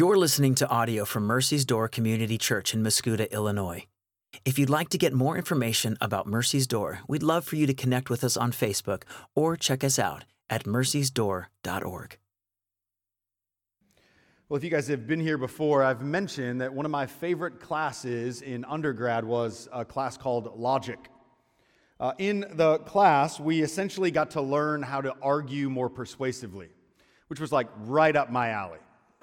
You're listening to audio from Mercy's Door Community Church in Mascoutah, Illinois. If you'd like to get more information about Mercy's Door, we'd love for you to connect with us on Facebook or check us out at mercysdoor.org. Well, if you guys have been here before, I've mentioned that one of my favorite classes in undergrad was a class called Logic. Uh, in the class, we essentially got to learn how to argue more persuasively, which was like right up my alley,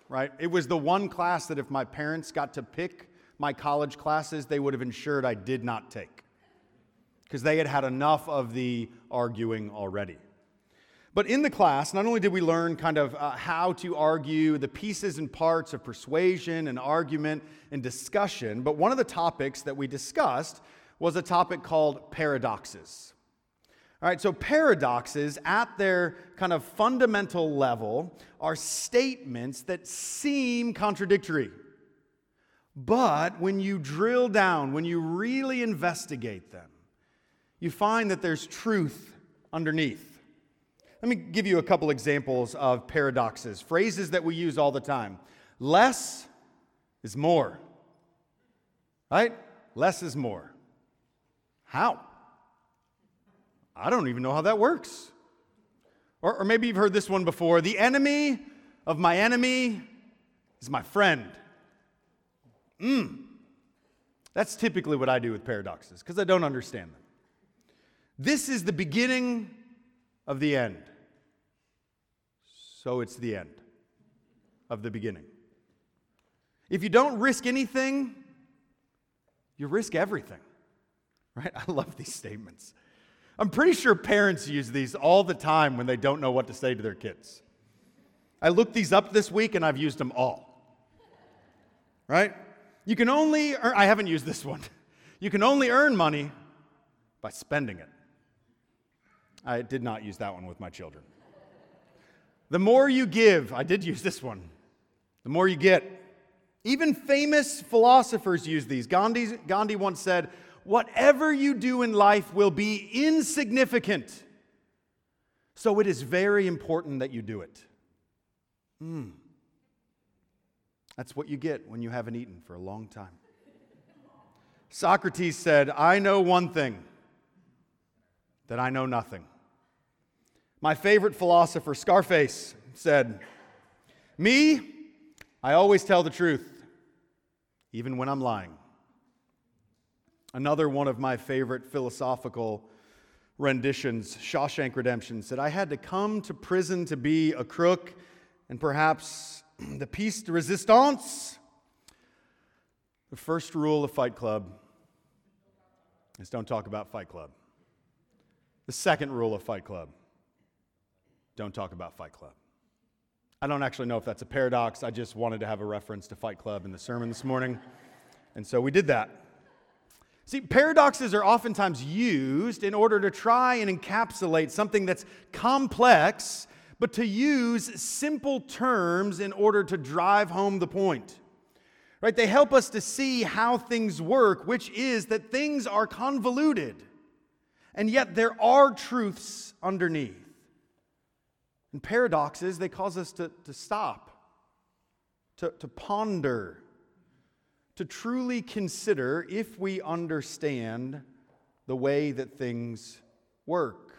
right? It was the one class that if my parents got to pick my college classes, they would have ensured I did not take because they had had enough of the arguing already. But in the class, not only did we learn kind of uh, how to argue the pieces and parts of persuasion and argument and discussion, but one of the topics that we discussed was a topic called paradoxes. All right, so paradoxes at their kind of fundamental level are statements that seem contradictory. But when you drill down, when you really investigate them, you find that there's truth underneath. Let me give you a couple examples of paradoxes, phrases that we use all the time. Less is more. Right? Less is more. How? I don't even know how that works. Or, or maybe you've heard this one before the enemy of my enemy is my friend. Mmm. That's typically what I do with paradoxes because I don't understand them. This is the beginning of the end. So it's the end of the beginning. If you don't risk anything, you risk everything. Right? I love these statements. I'm pretty sure parents use these all the time when they don't know what to say to their kids. I looked these up this week and I've used them all. Right? You can only earn, I haven't used this one. You can only earn money by spending it. I did not use that one with my children. The more you give, I did use this one, the more you get. Even famous philosophers use these. Gandhi, Gandhi once said, whatever you do in life will be insignificant. So it is very important that you do it. Mm. That's what you get when you haven't eaten for a long time. Socrates said, I know one thing, that I know nothing. My favorite philosopher, Scarface, said, Me, I always tell the truth, even when I'm lying. Another one of my favorite philosophical renditions, Shawshank Redemption, said, I had to come to prison to be a crook and perhaps the piece de resistance. The first rule of Fight Club is don't talk about Fight Club. The second rule of Fight Club don't talk about Fight Club. I don't actually know if that's a paradox. I just wanted to have a reference to Fight Club in the sermon this morning. And so we did that. See, paradoxes are oftentimes used in order to try and encapsulate something that's complex, but to use simple terms in order to drive home the point. Right? They help us to see how things work, which is that things are convoluted, and yet there are truths underneath. And paradoxes, they cause us to, to stop, to, to ponder, to truly consider if we understand the way that things work.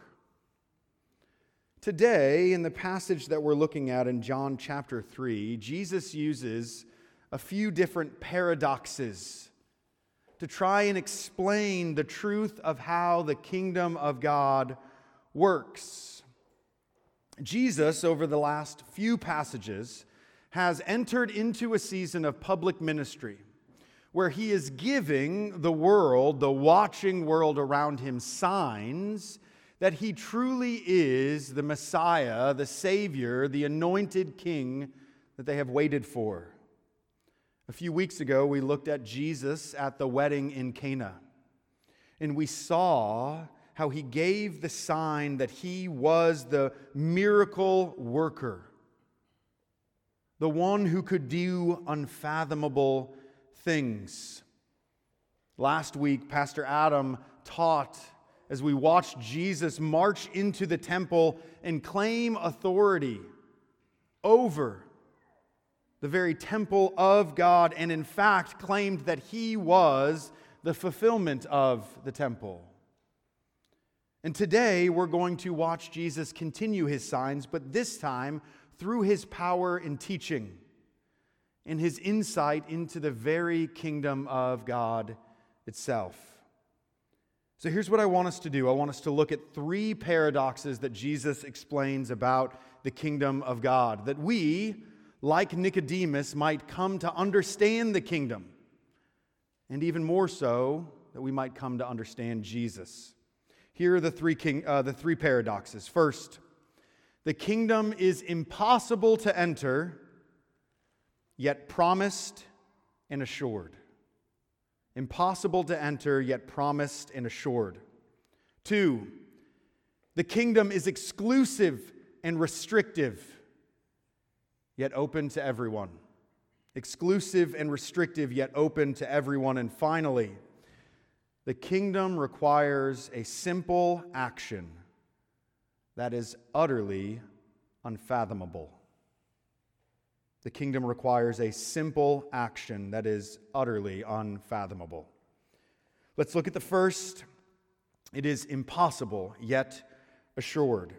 Today, in the passage that we're looking at in John chapter 3, Jesus uses a few different paradoxes to try and explain the truth of how the kingdom of God works. Jesus, over the last few passages, has entered into a season of public ministry where he is giving the world, the watching world around him, signs that he truly is the Messiah, the Savior, the anointed King that they have waited for. A few weeks ago, we looked at Jesus at the wedding in Cana, and we saw how he gave the sign that he was the miracle worker, the one who could do unfathomable things. Last week, Pastor Adam taught as we watched Jesus march into the temple and claim authority over the very temple of God, and in fact claimed that he was the fulfillment of the temple. And today we're going to watch Jesus continue his signs, but this time through his power in teaching and his insight into the very kingdom of God itself. So here's what I want us to do I want us to look at three paradoxes that Jesus explains about the kingdom of God, that we, like Nicodemus, might come to understand the kingdom, and even more so, that we might come to understand Jesus. Here are the three, king, uh, the three paradoxes. First, the kingdom is impossible to enter, yet promised and assured. Impossible to enter, yet promised and assured. Two, the kingdom is exclusive and restrictive, yet open to everyone. Exclusive and restrictive, yet open to everyone. And finally, the kingdom requires a simple action that is utterly unfathomable. The kingdom requires a simple action that is utterly unfathomable. Let's look at the first. It is impossible, yet assured.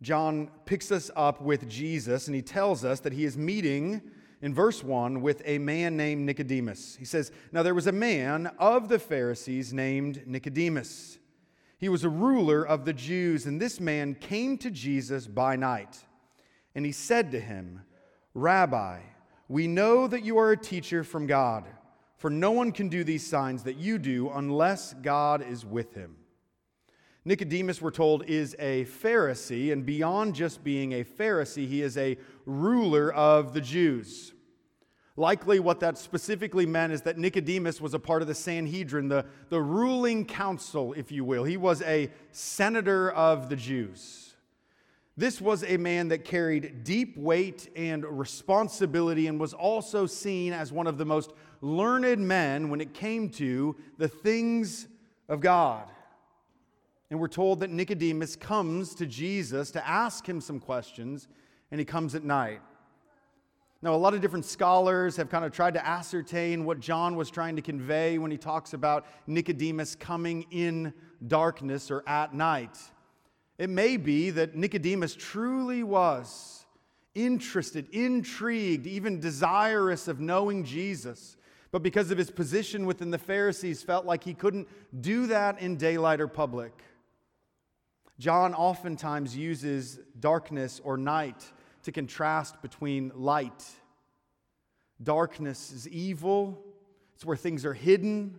John picks us up with Jesus and he tells us that he is meeting in verse 1 with a man named Nicodemus. He says, Now there was a man of the Pharisees named Nicodemus. He was a ruler of the Jews, and this man came to Jesus by night. And he said to him, Rabbi, we know that you are a teacher from God, for no one can do these signs that you do unless God is with him. Nicodemus, we're told, is a Pharisee, and beyond just being a Pharisee, he is a ruler of the Jews. Likely, what that specifically meant is that Nicodemus was a part of the Sanhedrin, the, the ruling council, if you will. He was a senator of the Jews. This was a man that carried deep weight and responsibility and was also seen as one of the most learned men when it came to the things of God. And we're told that Nicodemus comes to Jesus to ask him some questions, and he comes at night. Now, a lot of different scholars have kind of tried to ascertain what John was trying to convey when he talks about Nicodemus coming in darkness or at night. It may be that Nicodemus truly was interested, intrigued, even desirous of knowing Jesus, but because of his position within the Pharisees, felt like he couldn't do that in daylight or public. John oftentimes uses darkness or night to contrast between light. Darkness is evil, it's where things are hidden,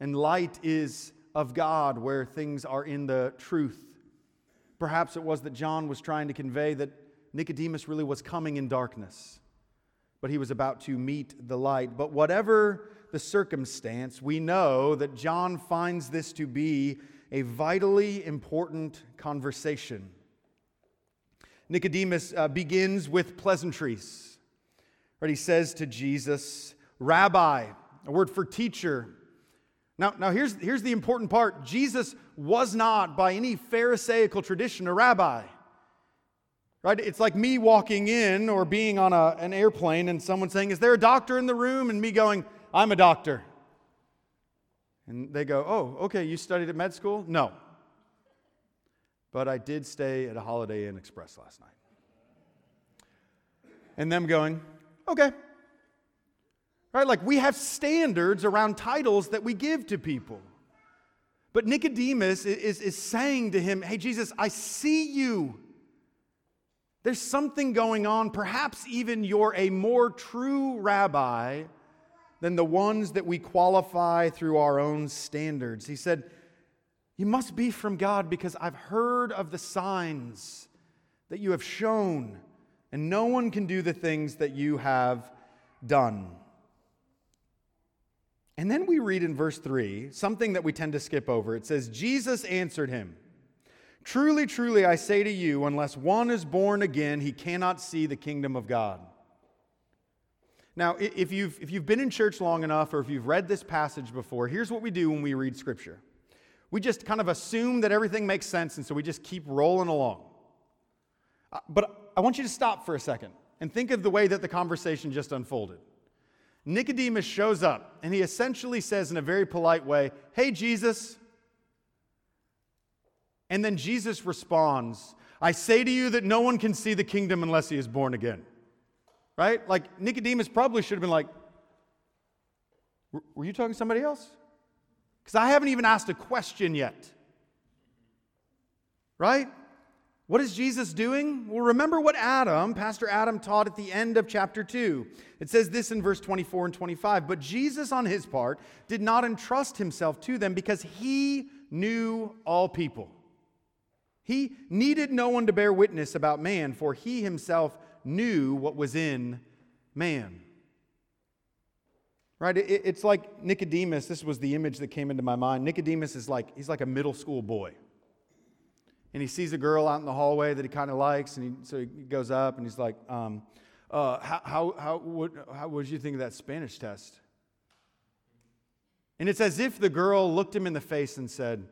and light is of God, where things are in the truth. Perhaps it was that John was trying to convey that Nicodemus really was coming in darkness, but he was about to meet the light. But whatever the circumstance, we know that John finds this to be a vitally important conversation. Nicodemus uh, begins with pleasantries. Right? He says to Jesus, Rabbi, a word for teacher. Now, now here's, here's the important part Jesus was not, by any Pharisaical tradition, a rabbi. Right? It's like me walking in or being on a, an airplane and someone saying, Is there a doctor in the room? And me going, I'm a doctor. And they go, Oh, okay, you studied at med school? No but I did stay at a Holiday Inn Express last night. And them going, okay. Right? Like we have standards around titles that we give to people. But Nicodemus is, is saying to him, Hey, Jesus, I see you. There's something going on. Perhaps even you're a more true rabbi than the ones that we qualify through our own standards. He said, you must be from God because I've heard of the signs that you have shown, and no one can do the things that you have done. And then we read in verse 3 something that we tend to skip over. It says, Jesus answered him, Truly, truly, I say to you, unless one is born again, he cannot see the kingdom of God. Now, if you've, if you've been in church long enough or if you've read this passage before, here's what we do when we read Scripture we just kind of assume that everything makes sense, and so we just keep rolling along. Uh, but I want you to stop for a second. and think of the way that the conversation just unfolded. Nicodemus shows up and he essentially says in a very polite way, Hey, Jesus. And then Jesus responds, I say to you that no one can see the kingdom unless he is born again. Right? Like Nicodemus probably should have been like, Were you talking to somebody else? Because I haven't even asked a question yet. Right? What is Jesus doing? Well, remember what Adam, Pastor Adam, taught at the end of chapter 2. It says this in verse 24 and 25. But Jesus, on his part, did not entrust himself to them because he knew all people. He needed no one to bear witness about man, for he himself knew what was in man. Right? it's like Nicodemus. This was the image that came into my mind. Nicodemus is like, he's like a middle school boy and he sees a girl out in the hallway that he kind of likes, and he, so he goes up and he's like, um, uh, how, how, how, how, what you think of that Spanish test? And it's as if the girl looked him in the face and said,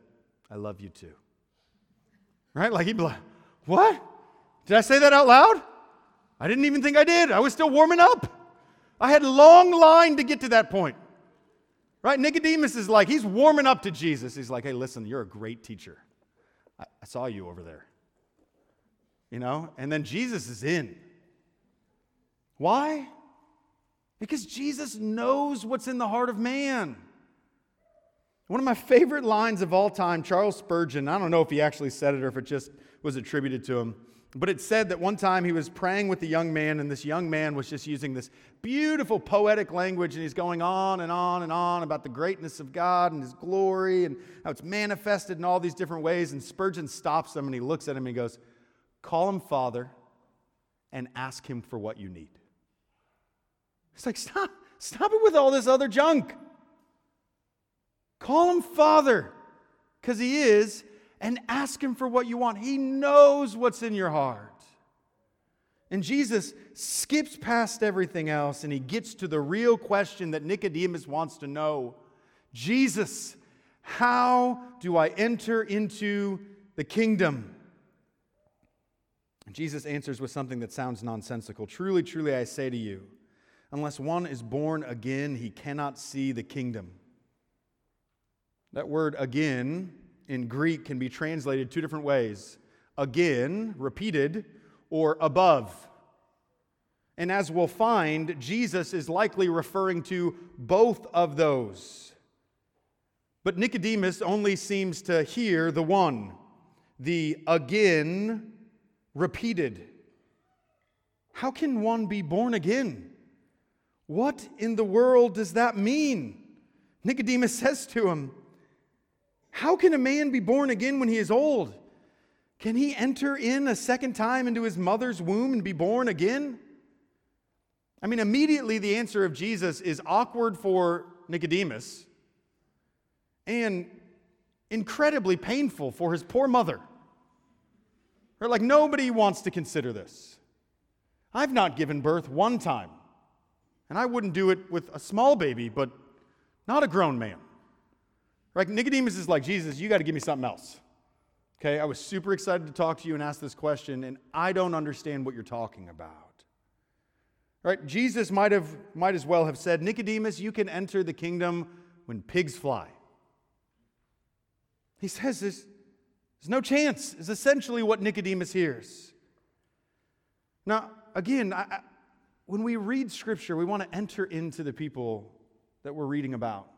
I love you too. Right? Like he'd be like, What? Did I say that out loud? I didn't even think I did. I was still warming up. I had a long line to get to that point. Right? Nicodemus is like, he's warming up to Jesus. He's like, Hey, listen, you're a great teacher. I, saw you over there. You know? And then Jesus is in. Why? Because Jesus knows what's in the heart of man. One of my favorite lines of all time, Charles Spurgeon, I don't know if he actually said it or if it just was attributed to him. But it said that one time he was praying with a young man, and this young man was just using this beautiful poetic language, and he's going on and on and on about the greatness of God and his glory and how it's manifested in all these different ways. And Spurgeon stops him and he looks at him and he goes, Call him Father and ask him for what you need. It's like, stop, stop it with all this other junk. Call him Father, because he is, and ask Him for what you want. He knows what's in your heart. And Jesus skips past everything else and he gets to the real question that Nicodemus wants to know Jesus, how do I enter into the kingdom? And Jesus answers with something that sounds nonsensical. Truly, truly, I say to you, unless one is born again, he cannot see the kingdom. That word again in Greek can be translated two different ways again, repeated, or above. And as we'll find, Jesus is likely referring to both of those. But Nicodemus only seems to hear the one, the again repeated. How can one be born again? What in the world does that mean? Nicodemus says to him, how can a man be born again when he is old? Can he enter in a second time into his mother's womb and be born again? I mean, immediately the answer of Jesus is awkward for Nicodemus and incredibly painful for his poor mother. Right? Like nobody wants to consider this. I've not given birth one time, and I wouldn't do it with a small baby, but not a grown man. Right? Nicodemus is like, Jesus, you got to give me something else. Okay, I was super excited to talk to you and ask this question, and I don't understand what you're talking about. Right? Jesus might have might as well have said, Nicodemus, you can enter the kingdom when pigs fly. He says there's, there's no chance, is essentially what Nicodemus hears. Now, again, I, I, when we read scripture, we want to enter into the people that we're reading about.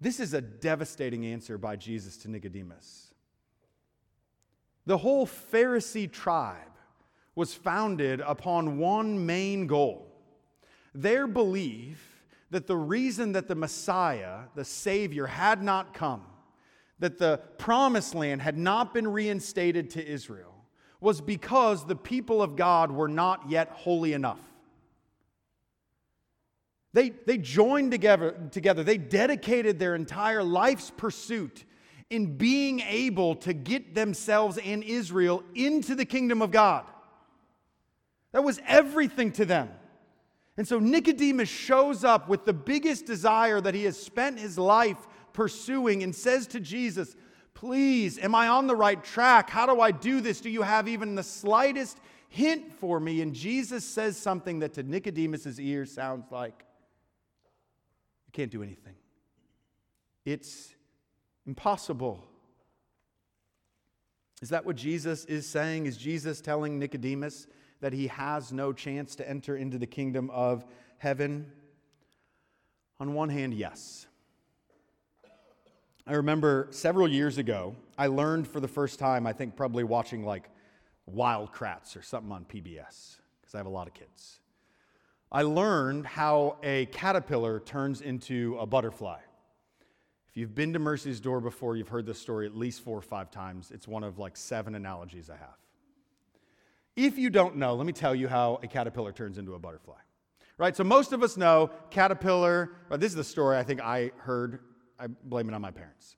This is a devastating answer by Jesus to Nicodemus. The whole Pharisee tribe was founded upon one main goal their belief that the reason that the Messiah, the Savior, had not come, that the promised land had not been reinstated to Israel, was because the people of God were not yet holy enough. They, they joined together, together, they dedicated their entire life's pursuit in being able to get themselves and Israel into the kingdom of God. That was everything to them. And so Nicodemus shows up with the biggest desire that he has spent his life pursuing and says to Jesus, Please, am I on the right track? How do I do this? Do you have even the slightest hint for me. And Jesus says something that to Nicodemus's ear sounds like, can't do anything. It's impossible. Is that what Jesus is saying? Is Jesus telling Nicodemus that he has no chance to enter into the kingdom of heaven? On one hand, yes. I remember several years ago, I learned for the first time, I think probably watching like Wild Kratts or something on PBS, because I have a lot of kids. I learned how a caterpillar turns into a butterfly. If you've been to Mercy's Door before, you've heard this story at least four or five times. It's one of like seven analogies I have. If you don't know, let me tell you how a caterpillar turns into a butterfly. Right? So most of us know caterpillar, this is the story I think I heard. I blame it on my parents.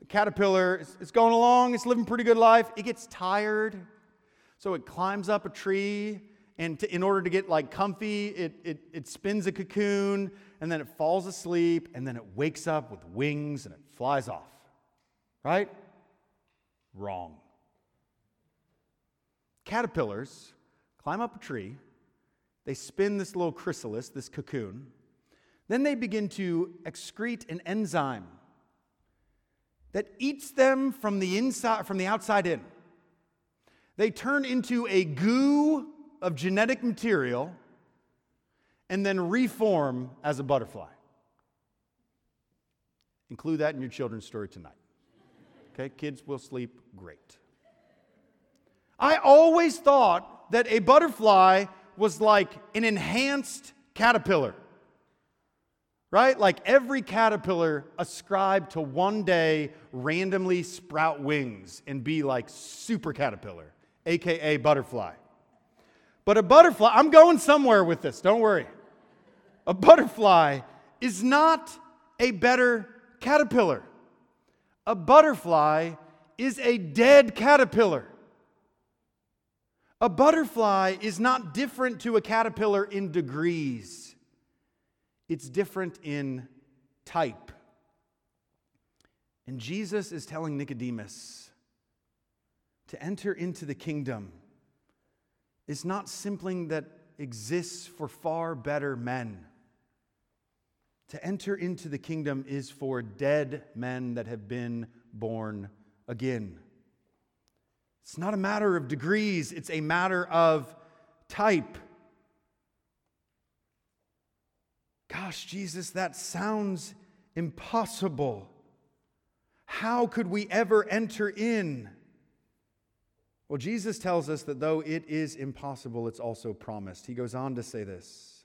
The caterpillar is going along, it's living pretty good life. It gets tired, so it climbs up a tree, and to, in order to get like comfy, it, it, it spins a cocoon, and then it falls asleep, and then it wakes up with wings and it flies off. Right? Wrong. Caterpillars climb up a tree, they spin this little chrysalis, this cocoon, then they begin to excrete an enzyme that eats them from the inside from the outside in. They turn into a goo of genetic material and then reform as a butterfly. Include that in your children's story tonight. Okay, kids will sleep great. I always thought that a butterfly was like an enhanced caterpillar. Right? Like every caterpillar ascribed to one day randomly sprout wings and be like super caterpillar aka butterfly. But a butterfly, I'm going somewhere with this, don't worry. A butterfly is not a better caterpillar. A butterfly is a dead caterpillar. A butterfly is not different to a caterpillar in degrees, it's different in type. And Jesus is telling Nicodemus to enter into the kingdom is not something that exists for far better men. To enter into the kingdom is for dead men that have been born again. It's not a matter of degrees, it's a matter of type. Gosh, Jesus, that sounds impossible. How could we ever enter in? Well, Jesus tells us that though it is impossible, it's also promised. He goes on to say this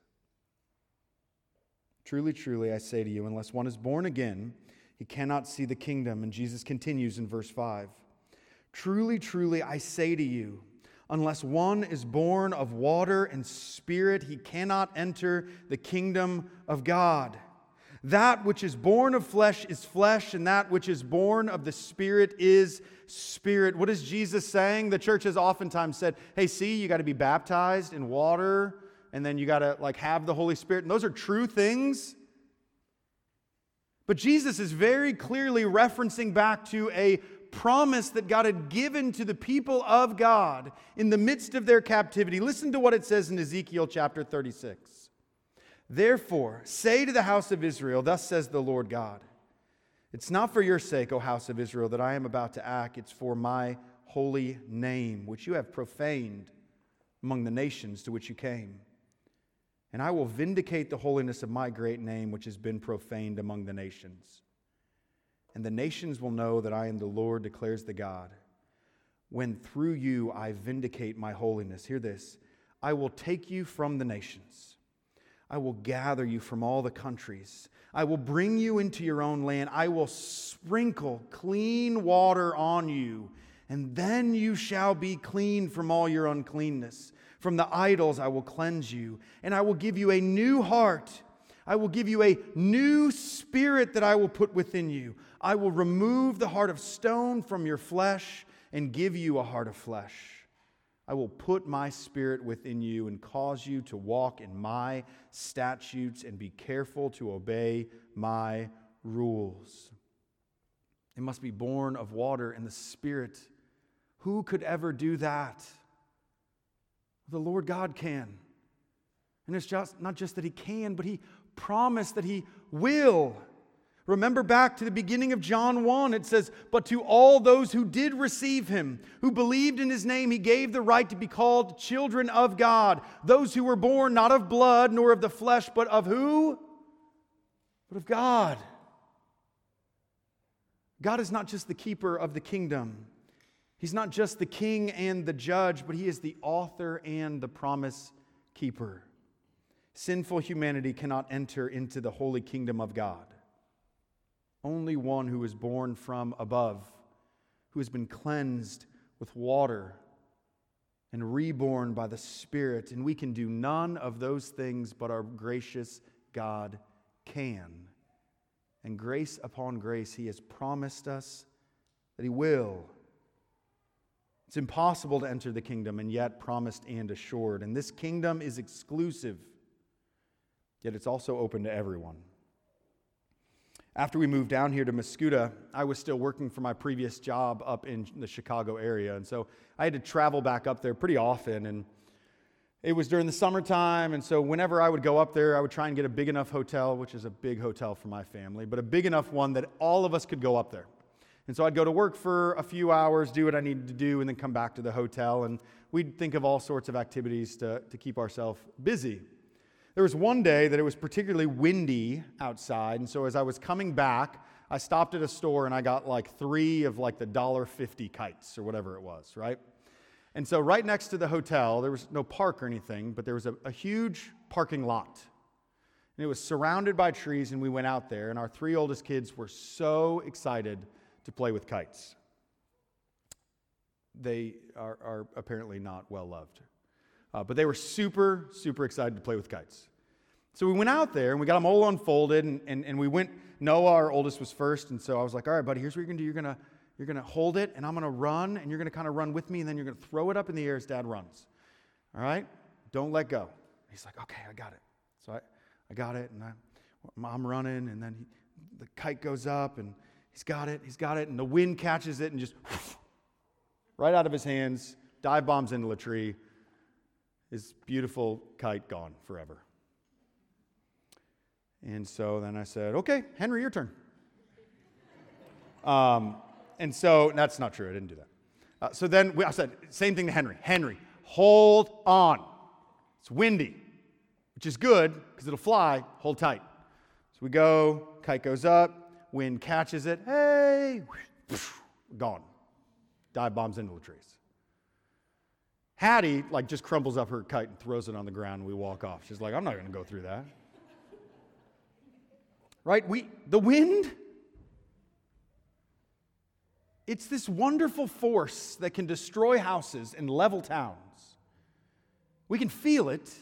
Truly, truly, I say to you, unless one is born again, he cannot see the kingdom. And Jesus continues in verse 5 Truly, truly, I say to you, unless one is born of water and spirit, he cannot enter the kingdom of God. That which is born of flesh is flesh, and that which is born of the Spirit is spirit. What is Jesus saying? The church has oftentimes said, hey, see, you got to be baptized in water, and then you got to like have the Holy Spirit. And those are true things. But Jesus is very clearly referencing back to a promise that God had given to the people of God in the midst of their captivity. Listen to what it says in Ezekiel chapter 36. Therefore, say to the house of Israel, Thus says the Lord God, It's not for your sake, O house of Israel, that I am about to act, it's for my holy name, which you have profaned among the nations to which you came. And I will vindicate the holiness of my great name, which has been profaned among the nations. And the nations will know that I am the Lord, declares the God, when through you I vindicate my holiness. Hear this I will take you from the nations I will gather you from all the countries. I will bring you into your own land. I will sprinkle clean water on you, and then you shall be clean from all your uncleanness. From the idols I will cleanse you, and I will give you a new heart. I will give you a new spirit that I will put within you. I will remove the heart of stone from your flesh and give you a heart of flesh. I will put my spirit within you and cause you to walk in my statutes and be careful to obey my rules. It must be born of water and the Spirit. Who could ever do that? The Lord God can. And it's just not just that He can, but He promised that He will. Remember back to the beginning of John 1, it says, But to all those who did receive him, who believed in his name, he gave the right to be called children of God. Those who were born not of blood, nor of the flesh, but of who? But of God. God is not just the keeper of the kingdom, he's not just the king and the judge, but he is the author and the promise keeper. Sinful humanity cannot enter into the holy kingdom of God only one who is born from above, who has been cleansed with water and reborn by the Spirit. And we can do none of those things, but our gracious God can. And grace upon grace, He has promised us that He will. It's impossible to enter the kingdom, and yet promised and assured. And this kingdom is exclusive, yet it's also open to everyone. After we moved down here to Mascoutah, I was still working for my previous job up in the Chicago area. And so I had to travel back up there pretty often. And it was during the summertime. And so whenever I would go up there, I would try and get a big enough hotel, which is a big hotel for my family, but a big enough one that all of us could go up there. And so I'd go to work for a few hours, do what I needed to do, and then come back to the hotel. And we'd think of all sorts of activities to, to keep ourselves busy. There was one day that it was particularly windy outside, and so as I was coming back, I stopped at a store and I got like three of like the $1.50 kites or whatever it was, right? And so right next to the hotel, there was no park or anything, but there was a, a huge parking lot. And it was surrounded by trees, and we went out there, and our three oldest kids were so excited to play with kites. They are, are apparently not well loved. Uh, but they were super, super excited to play with kites. So we went out there and we got them all unfolded, and, and, and we went. Noah, our oldest, was first, and so I was like, all right, buddy, here's what you're gonna do. You're gonna, you're gonna hold it, and I'm gonna run, and you're gonna kind of run with me, and then you're gonna throw it up in the air as dad runs. All right? Don't let go. He's like, okay, I got it. So I, I got it, and I, I'm running, and then he, the kite goes up, and he's got it, he's got it, and the wind catches it and just right out of his hands, dive bombs into a tree his beautiful kite gone forever. And so then I said, okay, Henry, your turn. Um, and so that's not true. I didn't do that. Uh, so then we, I said, same thing to Henry. Henry, hold on. It's windy, which is good because it'll fly. Hold tight. So we go, kite goes up, wind catches it. Hey, gone. Dive bombs into the trees. Hattie, like, just crumbles up her kite and throws it on the ground, and we walk off. She's like, I'm not going to go through that. right? We, the wind, it's this wonderful force that can destroy houses and level towns. We can feel it,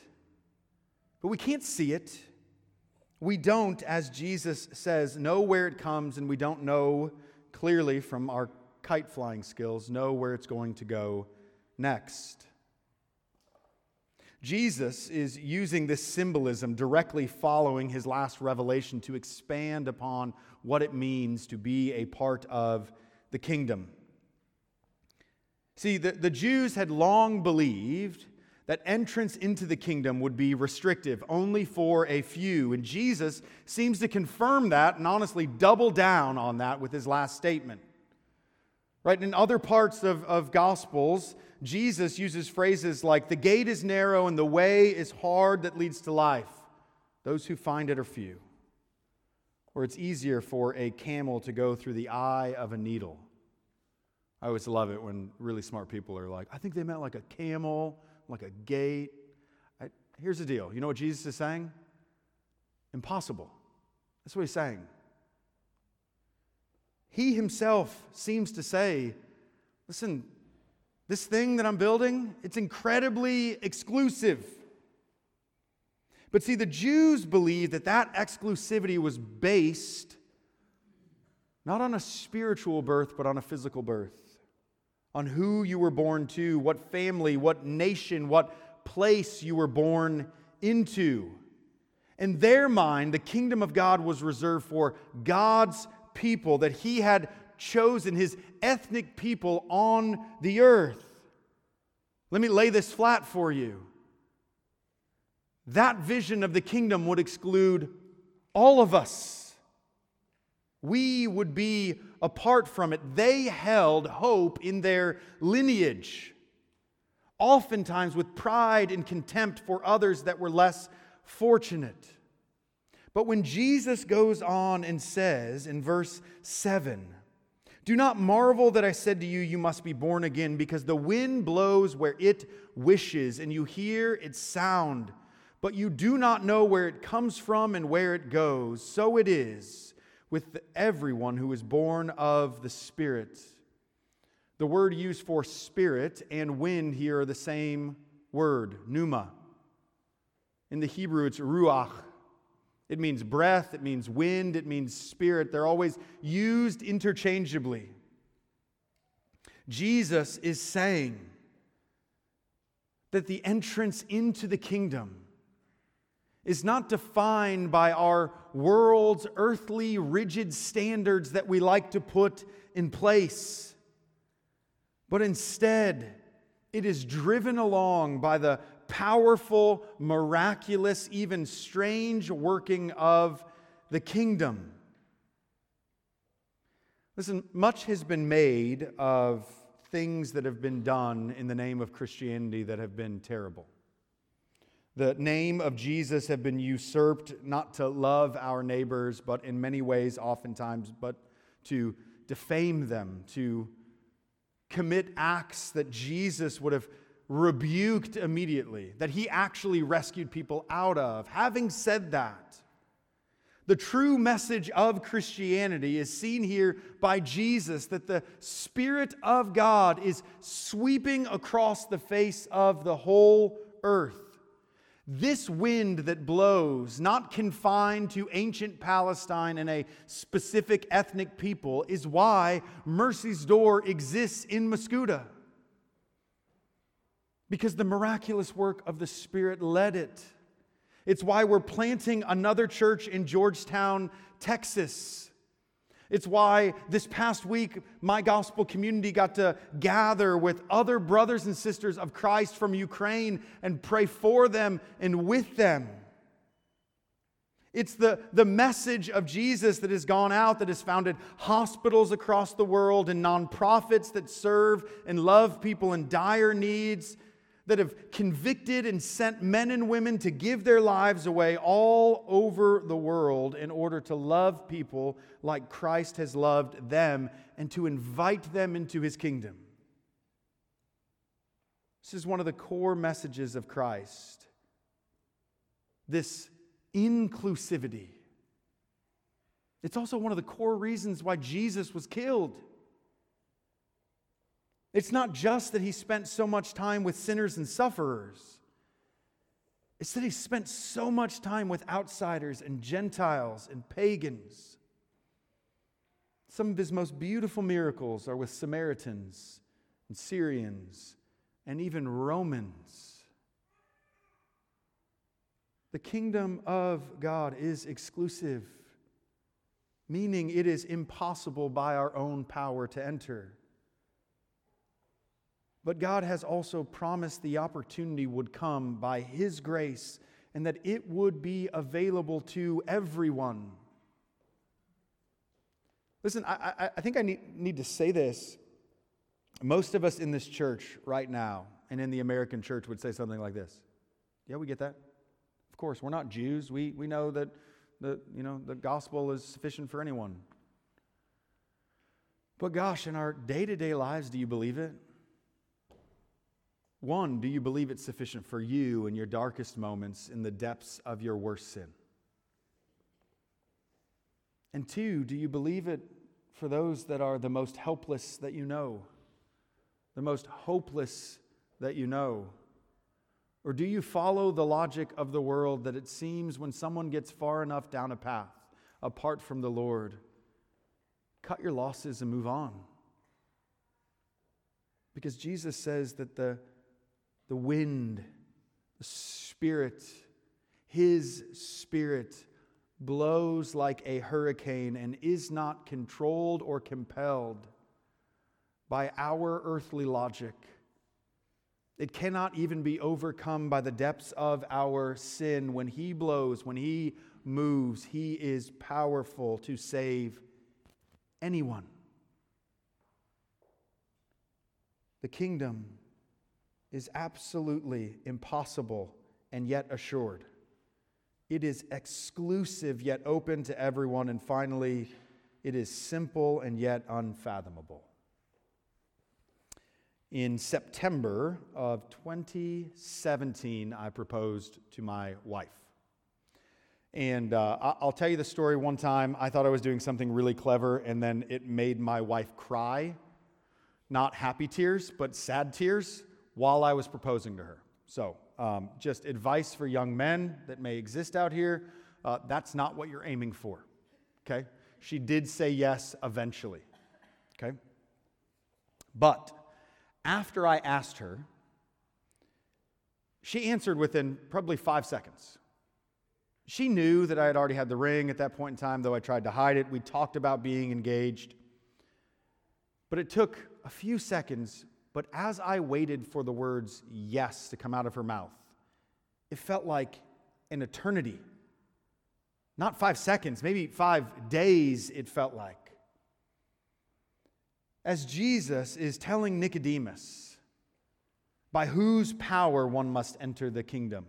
but we can't see it. We don't, as Jesus says, know where it comes, and we don't know clearly from our kite flying skills, know where it's going to go next. Jesus is using this symbolism directly following his last revelation to expand upon what it means to be a part of the kingdom. See, the, the Jews had long believed that entrance into the kingdom would be restrictive, only for a few. And Jesus seems to confirm that and honestly double down on that with his last statement. Right? In other parts of, of Gospels, Jesus uses phrases like, the gate is narrow and the way is hard that leads to life. Those who find it are few. Or it's easier for a camel to go through the eye of a needle. I always love it when really smart people are like, I think they meant like a camel, like a gate. I, here's the deal. You know what Jesus is saying? Impossible. That's what he's saying. He himself seems to say, listen, this thing that I'm building, it's incredibly exclusive. But see, the Jews believed that that exclusivity was based not on a spiritual birth, but on a physical birth. On who you were born to, what family, what nation, what place you were born into. In their mind, the kingdom of God was reserved for God's people, that He had chosen his ethnic people on the earth. Let me lay this flat for you. That vision of the kingdom would exclude all of us. We would be apart from it. They held hope in their lineage, oftentimes with pride and contempt for others that were less fortunate. But when Jesus goes on and says in verse 7, do not marvel that I said to you, You must be born again, because the wind blows where it wishes, and you hear its sound, but you do not know where it comes from and where it goes. So it is with everyone who is born of the Spirit. The word used for spirit and wind here are the same word, pneuma. In the Hebrew, it's ruach. It means breath, it means wind, it means spirit. They're always used interchangeably. Jesus is saying that the entrance into the kingdom is not defined by our world's earthly, rigid standards that we like to put in place, but instead, it is driven along by the powerful, miraculous, even strange working of the kingdom. Listen, much has been made of things that have been done in the name of Christianity that have been terrible. The name of Jesus have been usurped not to love our neighbors, but in many ways, oftentimes, but to defame them, to commit acts that Jesus would have rebuked immediately, that he actually rescued people out of. Having said that, the true message of Christianity is seen here by Jesus that the Spirit of God is sweeping across the face of the whole earth. This wind that blows, not confined to ancient Palestine and a specific ethnic people, is why Mercy's Door exists in Mascoutah because the miraculous work of the Spirit led it. It's why we're planting another church in Georgetown, Texas. It's why this past week my gospel community got to gather with other brothers and sisters of Christ from Ukraine and pray for them and with them. It's the, the message of Jesus that has gone out, that has founded hospitals across the world and nonprofits that serve and love people in dire needs that have convicted and sent men and women to give their lives away all over the world in order to love people like Christ has loved them and to invite them into his kingdom. This is one of the core messages of Christ this inclusivity. It's also one of the core reasons why Jesus was killed. It's not just that he spent so much time with sinners and sufferers, it's that he spent so much time with outsiders and Gentiles and pagans. Some of his most beautiful miracles are with Samaritans and Syrians and even Romans. The kingdom of God is exclusive, meaning it is impossible by our own power to enter. But God has also promised the opportunity would come by His grace and that it would be available to everyone. Listen, I, I, I think I need, need to say this. Most of us in this church right now and in the American church would say something like this Yeah, we get that. Of course, we're not Jews. We, we know that the, you know, the gospel is sufficient for anyone. But gosh, in our day to day lives, do you believe it? One, do you believe it's sufficient for you in your darkest moments, in the depths of your worst sin? And two, do you believe it for those that are the most helpless that you know, the most hopeless that you know? Or do you follow the logic of the world that it seems when someone gets far enough down a path apart from the Lord, cut your losses and move on? Because Jesus says that the the wind, the Spirit, His Spirit blows like a hurricane and is not controlled or compelled by our earthly logic, It cannot even be overcome by the depths of our sin. When He blows, when He moves, He is powerful to save anyone. The kingdom is absolutely impossible and yet assured. It is exclusive yet open to everyone. And finally, it is simple and yet unfathomable in September of 2017, I proposed to my wife. And uh, I'll tell you the story one time. I thought I was doing something really clever, and then it made my wife cry. Not happy tears, but sad tears while I was proposing to her. So, um, just advice for young men that may exist out here uh, that's not what you're aiming for. Okay? She did say yes eventually. Okay? But after I asked her, she answered within probably five seconds. She knew that I had already had the ring at that point in time, though I tried to hide it. We talked about being engaged. But it took a few seconds, but as I waited for the words yes to come out of her mouth, it felt like an eternity. Not five seconds, maybe five days, it felt like as Jesus is telling Nicodemus by whose power one must enter the kingdom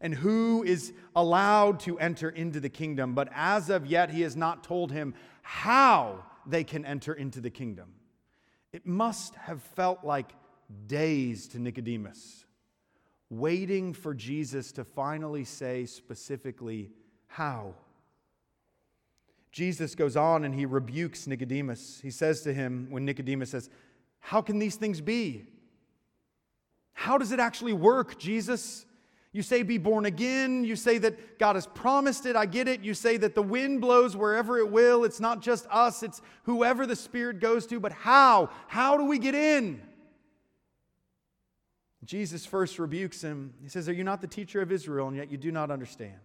and who is allowed to enter into the kingdom, but as of yet he has not told him how they can enter into the kingdom. It must have felt like days to Nicodemus, waiting for Jesus to finally say specifically how. Jesus goes on and he rebukes Nicodemus. He says to him, when Nicodemus says, How can these things be? How does it actually work, Jesus? You say be born again. You say that God has promised it. I get it. You say that the wind blows wherever it will. It's not just us, it's whoever the Spirit goes to. But how? How do we get in? Jesus first rebukes him. He says, Are you not the teacher of Israel, and yet you do not understand?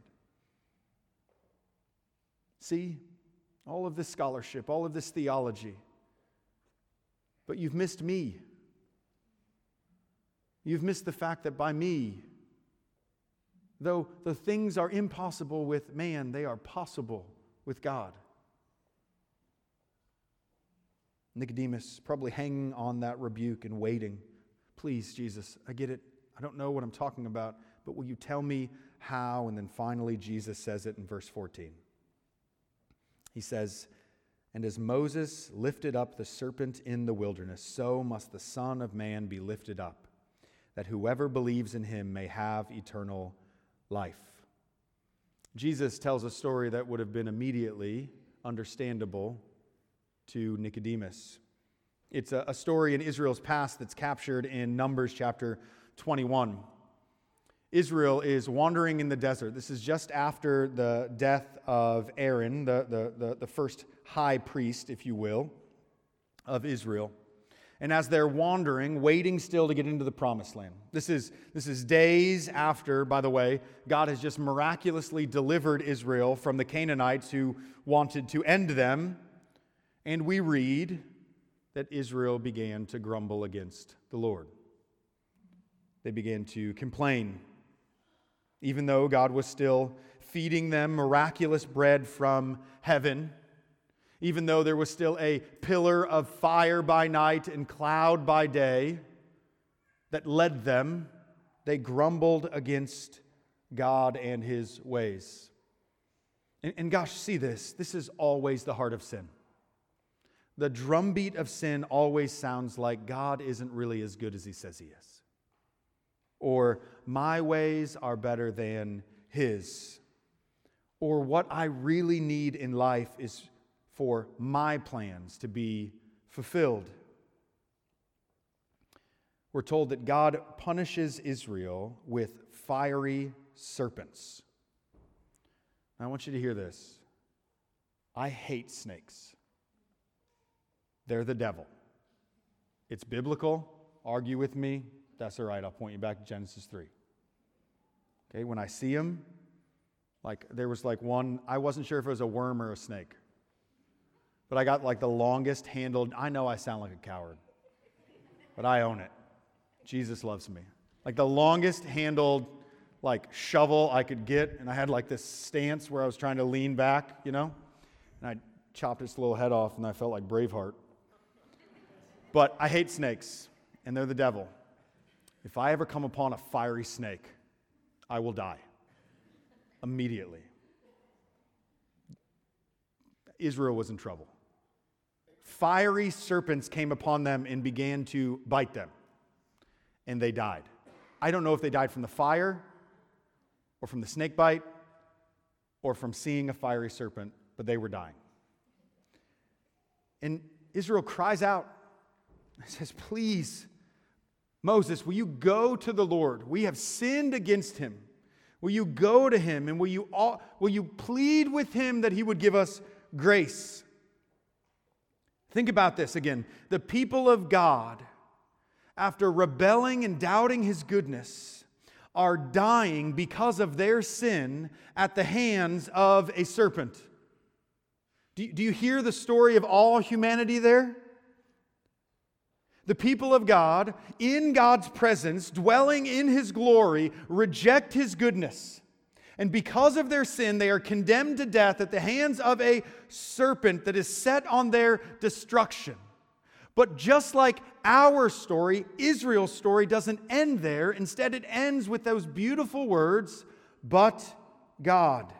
See, all of this scholarship, all of this theology. But you've missed me. You've missed the fact that by me, though the things are impossible with man, they are possible with God. Nicodemus probably hanging on that rebuke and waiting. Please, Jesus, I get it. I don't know what I'm talking about, but will you tell me how? And then finally, Jesus says it in verse 14. He says, And as Moses lifted up the serpent in the wilderness, so must the Son of Man be lifted up, that whoever believes in him may have eternal life. Jesus tells a story that would have been immediately understandable to Nicodemus. It's a, a story in Israel's past that's captured in Numbers chapter 21. Israel is wandering in the desert. This is just after the death of Aaron, the, the, the, the, first high priest, if you will, of Israel. And as they're wandering, waiting still to get into the promised land. This is, this is days after, by the way, God has just miraculously delivered Israel from the Canaanites who wanted to end them. And we read that Israel began to grumble against the Lord. They began to complain even though God was still feeding them miraculous bread from heaven, even though there was still a pillar of fire by night and cloud by day that led them, they grumbled against God and his ways. And, and, gosh, see this. This is always the heart of sin. The drumbeat of sin always sounds like God isn't really as good as he says he is or my ways are better than his, or what I really need in life is for my plans to be fulfilled. We're told that God punishes Israel with fiery serpents. I want you to hear this. I hate snakes. They're the devil. It's biblical. Argue with me. That's all right. I'll point you back to Genesis 3. Okay, when I see them, like there was like one, I wasn't sure if it was a worm or a snake. But I got like the longest handled, I know I sound like a coward, but I own it. Jesus loves me. Like the longest handled like shovel I could get, and I had like this stance where I was trying to lean back, you know? And I chopped its little head off, and I felt like Braveheart. But I hate snakes, and they're the devil. If I ever come upon a fiery snake, I will die immediately. Israel was in trouble. Fiery serpents came upon them and began to bite them, and they died. I don't know if they died from the fire or from the snake bite or from seeing a fiery serpent, but they were dying. And Israel cries out and says, Please, Moses, will you go to the Lord? We have sinned against him. Will you go to him and will you, all, will you plead with him that he would give us grace? Think about this again. The people of God after rebelling and doubting his goodness, are dying because of their sin at the hands of a serpent. Do, you hear the story of all humanity there? The people of God, in God's presence, dwelling in his glory, reject his goodness. And because of their sin, they are condemned to death at the hands of a serpent that is set on their destruction. But just like our story, Israel's story doesn't end there. Instead, it ends with those beautiful words, but God.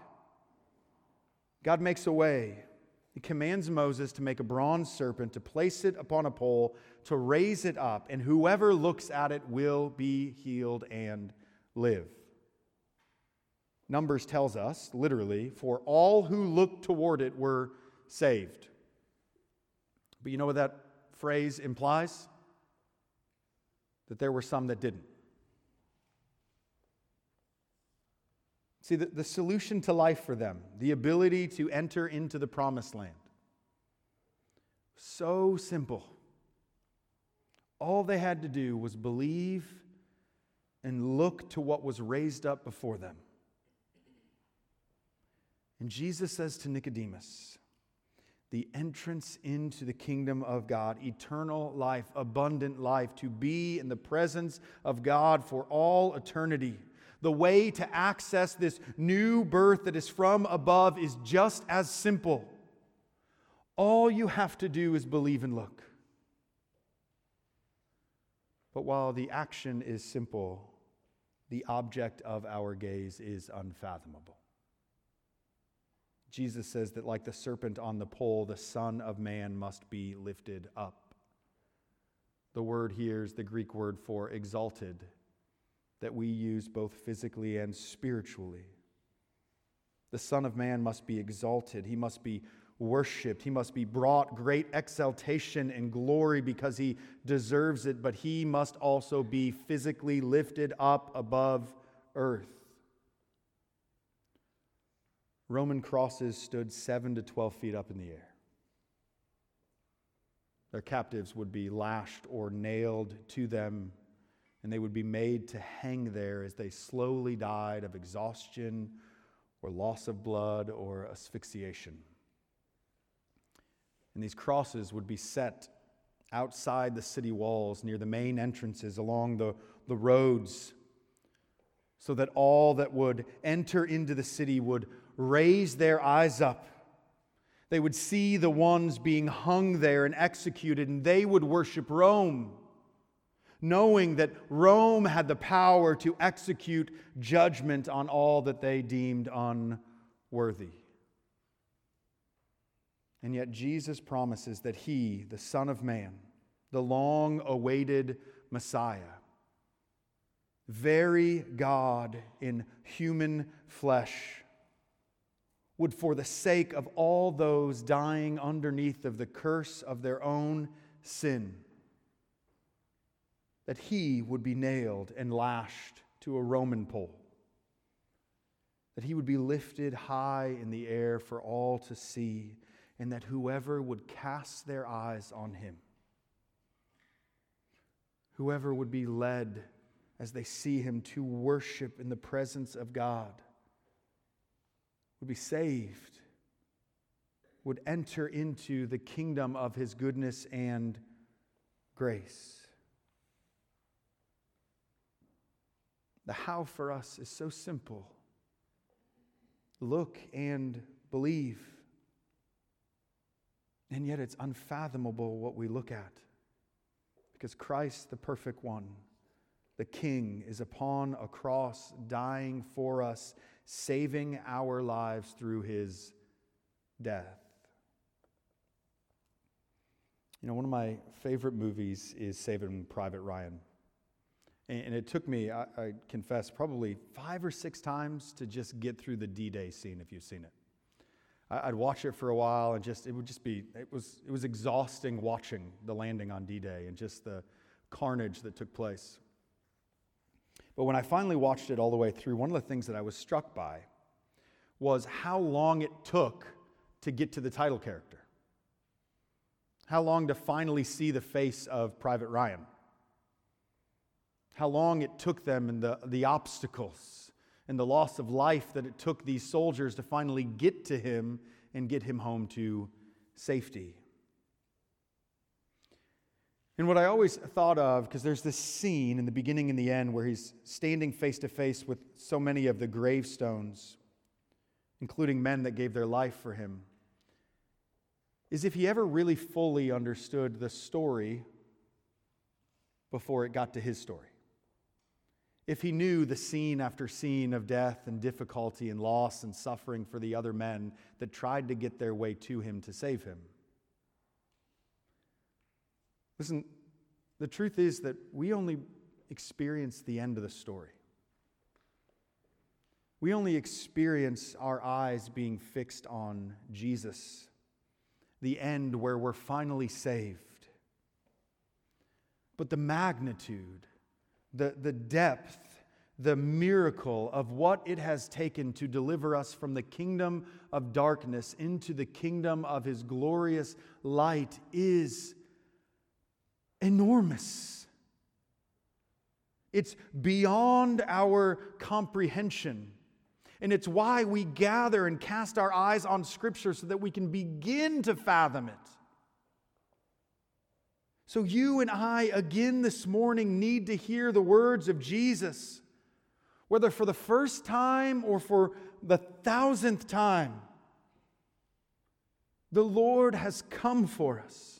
God makes a way. He commands Moses to make a bronze serpent, to place it upon a pole, to raise it up, and whoever looks at it will be healed and live. Numbers tells us, literally, for all who looked toward it were saved. But you know what that phrase implies? That there were some that didn't. See, the, the solution to life for them, the ability to enter into the promised land, so simple. All they had to do was believe and look to what was raised up before them. And Jesus says to Nicodemus, the entrance into the kingdom of God, eternal life, abundant life, to be in the presence of God for all eternity. The way to access this new birth that is from above is just as simple. All you have to do is believe and look. But while the action is simple, the object of our gaze is unfathomable. Jesus says that, like the serpent on the pole, the Son of Man must be lifted up. The word here is the Greek word for exalted, that we use both physically and spiritually. The Son of Man must be exalted, he must be worshiped, he must be brought great exaltation and glory because he deserves it, but he must also be physically lifted up above earth. Roman crosses stood 7 to 12 feet up in the air. Their captives would be lashed or nailed to them, and they would be made to hang there as they slowly died of exhaustion or loss of blood or asphyxiation. And these crosses would be set outside the city walls near the main entrances along the, the roads so that all that would enter into the city would raise their eyes up. They would see the ones being hung there and executed, and they would worship Rome, knowing that Rome had the power to execute judgment on all that they deemed unworthy. And yet, Jesus promises that He, the Son of Man, the long awaited Messiah, very God in human flesh, would, for the sake of all those dying underneath of the curse of their own sin, that he would be nailed and lashed to a Roman pole, that he would be lifted high in the air for all to see, and that whoever would cast their eyes on him, whoever would be led as they see him to worship in the presence of God would be saved, would enter into the kingdom of his goodness and grace. The how for us is so simple look and believe. And yet it's unfathomable what we look at because Christ, the perfect one, the King, is upon a cross, dying for us, saving our lives through his death. You know, one of my favorite movies is Saving Private Ryan. And it took me, I, I, confess, probably five or six times to just get through the D Day scene, if you've seen it. I, would watch it for a while and just, it would just be, it was, it was exhausting watching the landing on D Day and just the carnage that took place. But when I finally watched it all the way through, one of the things that I was struck by was how long it took to get to the title character. How long to finally see the face of Private Ryan how long it took them and the, the obstacles and the loss of life that it took these soldiers to finally get to him and get him home to safety. And what I always thought of, because there's this scene in the beginning and the end where he's standing face to face with so many of the gravestones, including men that gave their life for him, is if he ever really fully understood the story before it got to his story if he knew the scene after scene of death and difficulty and loss and suffering for the other men that tried to get their way to him to save him. Listen, the truth is that we only experience the end of the story. We only experience our eyes being fixed on Jesus, the end where we're finally saved. But the magnitude, the, the depth, the miracle of what it has taken to deliver us from the kingdom of darkness into the kingdom of his glorious light is enormous. It's beyond our comprehension. And it's why we gather and cast our eyes on Scripture so that we can begin to fathom it. So, you and I, again this morning, need to hear the words of Jesus, whether for the first time or for the thousandth time. The Lord has come for us.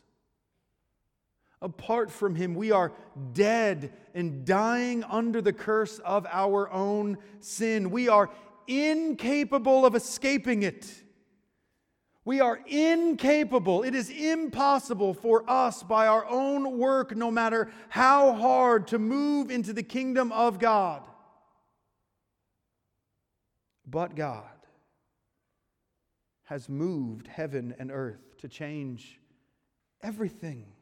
Apart from Him, we are dead and dying under the curse of our own sin. We are incapable of escaping it. We are incapable. It is impossible for us by our own work, no matter how hard, to move into the kingdom of God. But God has moved heaven and earth to change everything.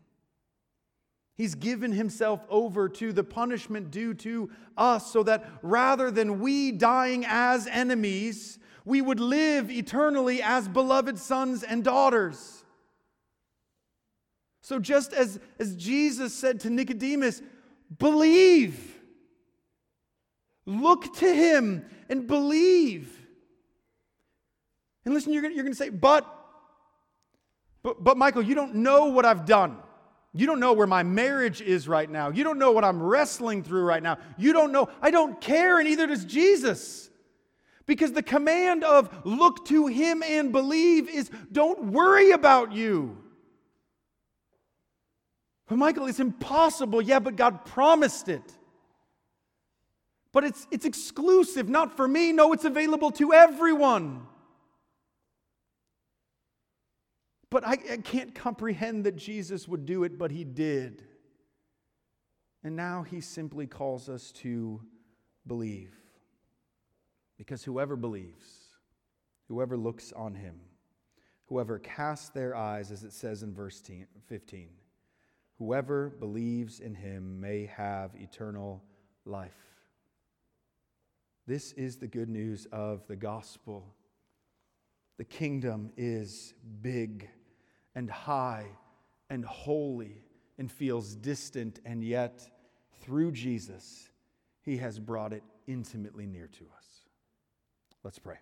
He's given himself over to the punishment due to us so that rather than we dying as enemies, we would live eternally as beloved sons and daughters. So, just as, as Jesus said to Nicodemus, believe. Look to him and believe. And listen, you're going you're to say, but, but, but Michael, you don't know what I've done. You don't know where my marriage is right now. You don't know what I'm wrestling through right now. You don't know. I don't care, and neither does Jesus. Because the command of look to him and believe is don't worry about you. But Michael, it's impossible. Yeah, but God promised it. But it's, it's exclusive, not for me. No, it's available to everyone. But I, I can't comprehend that Jesus would do it, but he did. And now he simply calls us to believe. Because whoever believes, whoever looks on him, whoever casts their eyes, as it says in verse 15, whoever believes in him may have eternal life. This is the good news of the gospel. The kingdom is big and high and holy and feels distant, and yet through Jesus, he has brought it intimately near to us. Let's pray.